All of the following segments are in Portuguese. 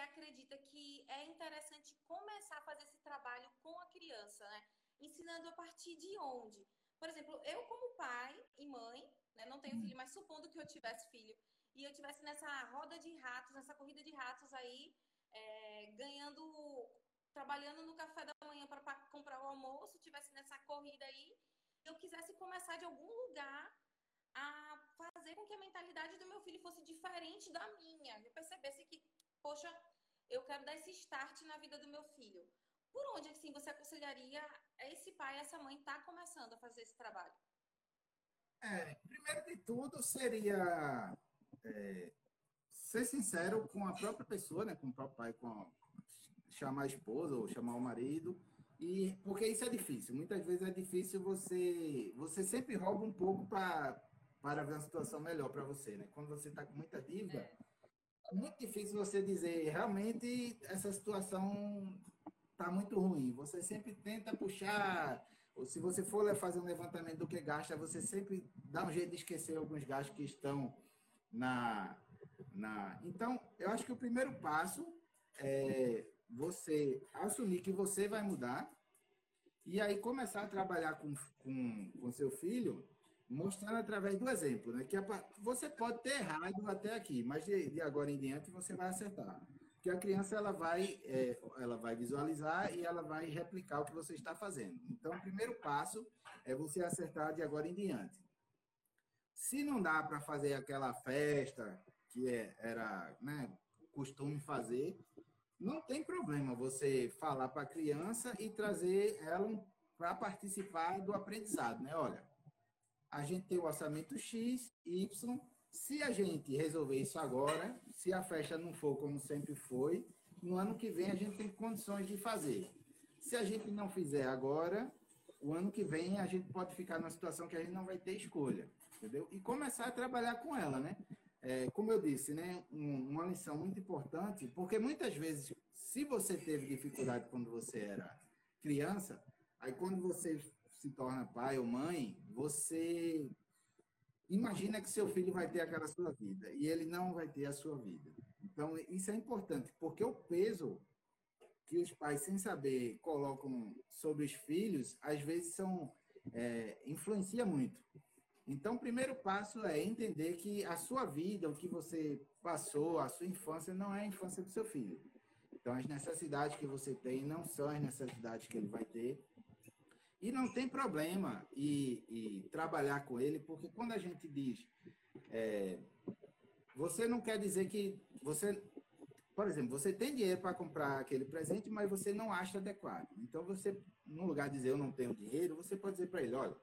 acredita que é interessante começar a fazer esse trabalho com a criança, né? Ensinando a partir de onde? Por exemplo, eu como pai e mãe, né, não tenho filho, mas supondo que eu tivesse filho e eu tivesse nessa roda de ratos, nessa corrida de ratos aí, é, ganhando, trabalhando no café da manhã para comprar o almoço, tivesse nessa corrida aí, eu quisesse começar de algum lugar a fazer com que a mentalidade do meu filho fosse diferente da minha. Eu percebesse que, poxa, eu quero dar esse start na vida do meu filho. Por onde, assim, você aconselharia esse pai, essa mãe estar tá começando a fazer esse trabalho? É, primeiro de tudo seria é, ser sincero com a própria pessoa, né, com o próprio pai, com a, chamar a esposa ou chamar o marido, e porque isso é difícil. Muitas vezes é difícil você, você sempre rouba um pouco para para ver uma situação melhor para você, né? Quando você está com muita dívida, é. Muito difícil você dizer realmente essa situação está muito ruim. Você sempre tenta puxar, ou se você for fazer um levantamento do que gasta, você sempre dá um jeito de esquecer alguns gastos que estão na. na... Então, eu acho que o primeiro passo é você assumir que você vai mudar e aí começar a trabalhar com, com, com seu filho, mostrando através do exemplo, né? Que você pode ter errado até aqui, mas de, de agora em diante você vai acertar. Porque a criança ela vai, é, ela vai visualizar e ela vai replicar o que você está fazendo. Então, o primeiro passo é você acertar de agora em diante. Se não dá para fazer aquela festa que é, era né, costume fazer, não tem problema você falar para a criança e trazer ela para participar do aprendizado, né? Olha, a gente tem o orçamento X, Y, se a gente resolver isso agora, se a festa não for como sempre foi, no ano que vem a gente tem condições de fazer. Se a gente não fizer agora, o ano que vem a gente pode ficar numa situação que a gente não vai ter escolha, entendeu? E começar a trabalhar com ela, né? É, como eu disse, né, um, uma lição muito importante, porque muitas vezes, se você teve dificuldade quando você era criança, aí quando você se torna pai ou mãe, você imagina que seu filho vai ter aquela sua vida e ele não vai ter a sua vida. Então, isso é importante, porque o peso que os pais, sem saber, colocam sobre os filhos, às vezes são é, influencia muito. Então, o primeiro passo é entender que a sua vida, o que você passou, a sua infância, não é a infância do seu filho. Então, as necessidades que você tem não são as necessidades que ele vai ter. E não tem problema e, trabalhar com ele, porque quando a gente diz, é, você não quer dizer que você, por exemplo, você tem dinheiro para comprar aquele presente, mas você não acha adequado. Então você, no lugar de dizer eu não tenho dinheiro, você pode dizer para ele, olha,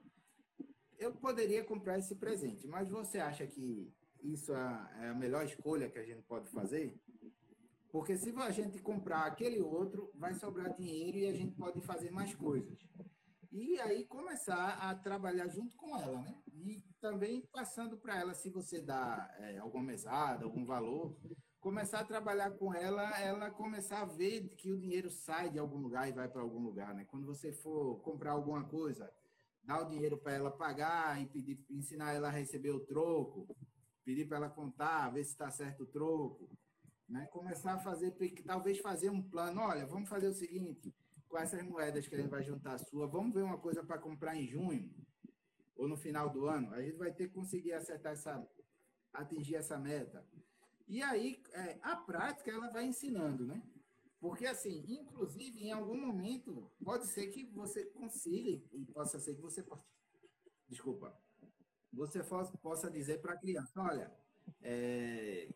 eu poderia comprar esse presente, mas você acha que isso é, é a melhor escolha que a gente pode fazer? Porque se a gente comprar aquele outro, vai sobrar dinheiro e a gente pode fazer mais coisas. E aí começar a trabalhar junto com ela, né? E também passando para ela, se você dá é, alguma mesada, algum valor, começar a trabalhar com ela, ela começar a ver que o dinheiro sai de algum lugar e vai para algum lugar, né? Quando você for comprar alguma coisa, dar o dinheiro para ela pagar e pedir, ensinar ela a receber o troco, pedir para ela contar, ver se está certo o troco, né? Começar a fazer, talvez fazer um plano. Olha, vamos fazer o seguinte: com essas moedas que a gente vai juntar a sua, vamos ver uma coisa para comprar em junho ou no final do ano. A gente vai ter que conseguir acertar essa, atingir essa meta. E aí, é, a prática, ela vai ensinando, né? Porque, assim, inclusive, em algum momento, pode ser que você consiga, e possa ser que você possa, desculpa, você possa dizer para a criança, olha, é,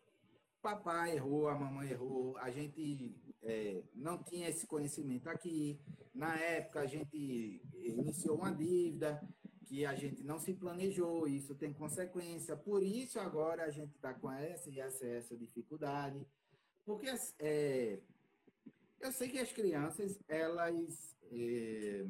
papai errou, a mamãe errou, a gente é, não tinha esse conhecimento aqui. Na época, a gente iniciou uma dívida que a gente não se planejou, isso tem consequência. Por isso, agora a gente está com essa e essa, essa dificuldade. Porque é, eu sei que as crianças, elas, é,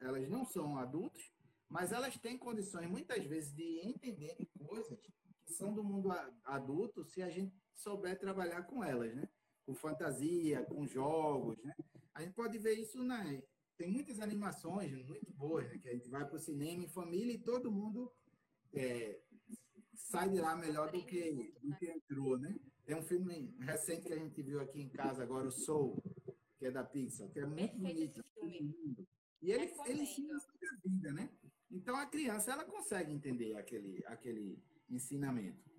elas não são adultos, mas elas têm condições, muitas vezes, de entenderem coisas que são do mundo adulto se a gente souber trabalhar com elas, né? Com fantasia, com jogos, né? A gente pode ver isso na... Tem muitas animações muito boas, né? Que a gente vai para o cinema em família e todo mundo é, sai de lá melhor do que, do que entrou, né? Tem um filme recente que a gente viu aqui em casa agora, o Soul, que é da Pixar, que é muito bonito. E ele, ele ensina sobre a vida, né? Então a criança ela consegue entender aquele, aquele ensinamento.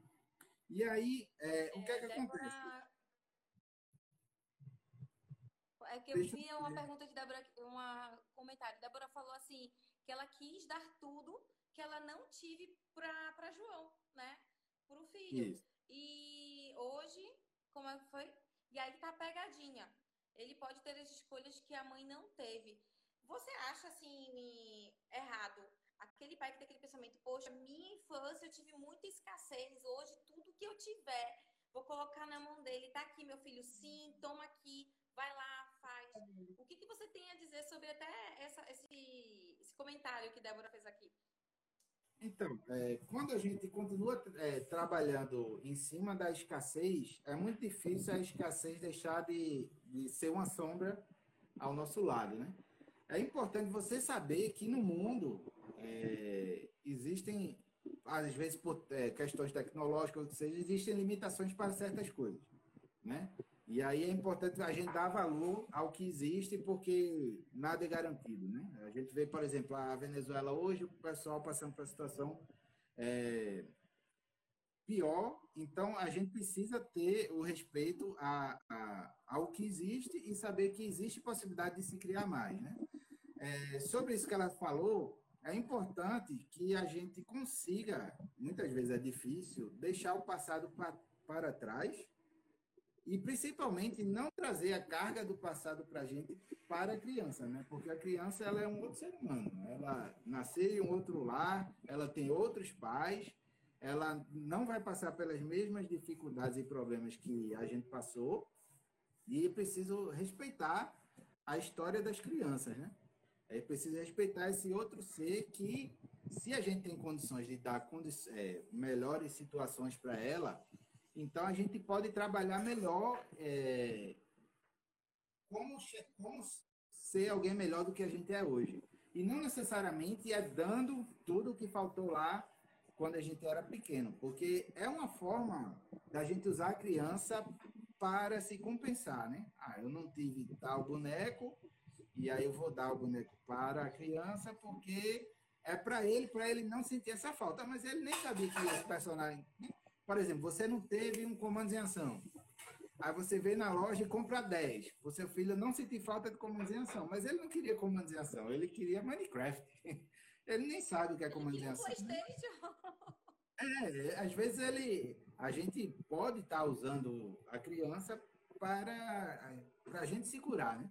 E aí, é, o que é, que Débora... acontece? É que eu Deixa vi uma pergunta de Débora, um comentário. Débora falou assim que ela quis dar tudo que ela não tive para João, né? Para o filho. Isso. E hoje, como é que foi? E aí tá a pegadinha. Ele pode ter as escolhas que a mãe não teve. Você acha assim errado aquele pai que tem aquele pensamento, poxa, minha infância eu tive muita escassez, hoje tudo que eu tiver, vou colocar na mão dele, tá aqui meu filho, sim, toma aqui, vai lá, faz. O que, que você tem a dizer sobre até essa, esse, esse comentário que Débora fez aqui? Então, é, quando a gente continua é, trabalhando em cima da escassez, é muito difícil a escassez deixar de, de ser uma sombra ao nosso lado, né? É importante você saber que no mundo é, existem, às vezes por é, questões tecnológicas, ou seja, existem limitações para certas coisas, né? E aí é importante a gente dar valor ao que existe, porque nada é garantido, né? A gente vê, por exemplo, a Venezuela hoje, o pessoal passando por uma situação é, pior, então a gente precisa ter o respeito a, a, ao que existe e saber que existe possibilidade de se criar mais, né? É, sobre isso que ela falou, é importante que a gente consiga, muitas vezes é difícil, deixar o passado pra, para trás e principalmente não trazer a carga do passado para a gente para a criança, né? Porque a criança ela é um outro ser humano, ela nasceu em um outro lar, ela tem outros pais, ela não vai passar pelas mesmas dificuldades e problemas que a gente passou e preciso respeitar a história das crianças, né? É preciso respeitar esse outro ser que, se a gente tem condições de dar é, melhores situações para ela, então, a gente pode trabalhar melhor é, como, como ser alguém melhor do que a gente é hoje. E não necessariamente é dando tudo o que faltou lá quando a gente era pequeno, porque é uma forma da gente usar a criança para se compensar, né? Ah, eu não tive tal boneco, e aí eu vou dar o boneco para a criança, porque é para ele, para ele não sentir essa falta. Mas ele nem sabia que esse personagem por exemplo, você não teve um comando em ação. Aí você vem na loja e compra 10. O seu filho não sentiu falta de comandos em ação, mas ele não queria comandos em ação, ele queria Minecraft. Ele nem sabe o que é comandos em ação. É, às vezes ele, a gente pode estar tá usando a criança para, para a gente se curar, né?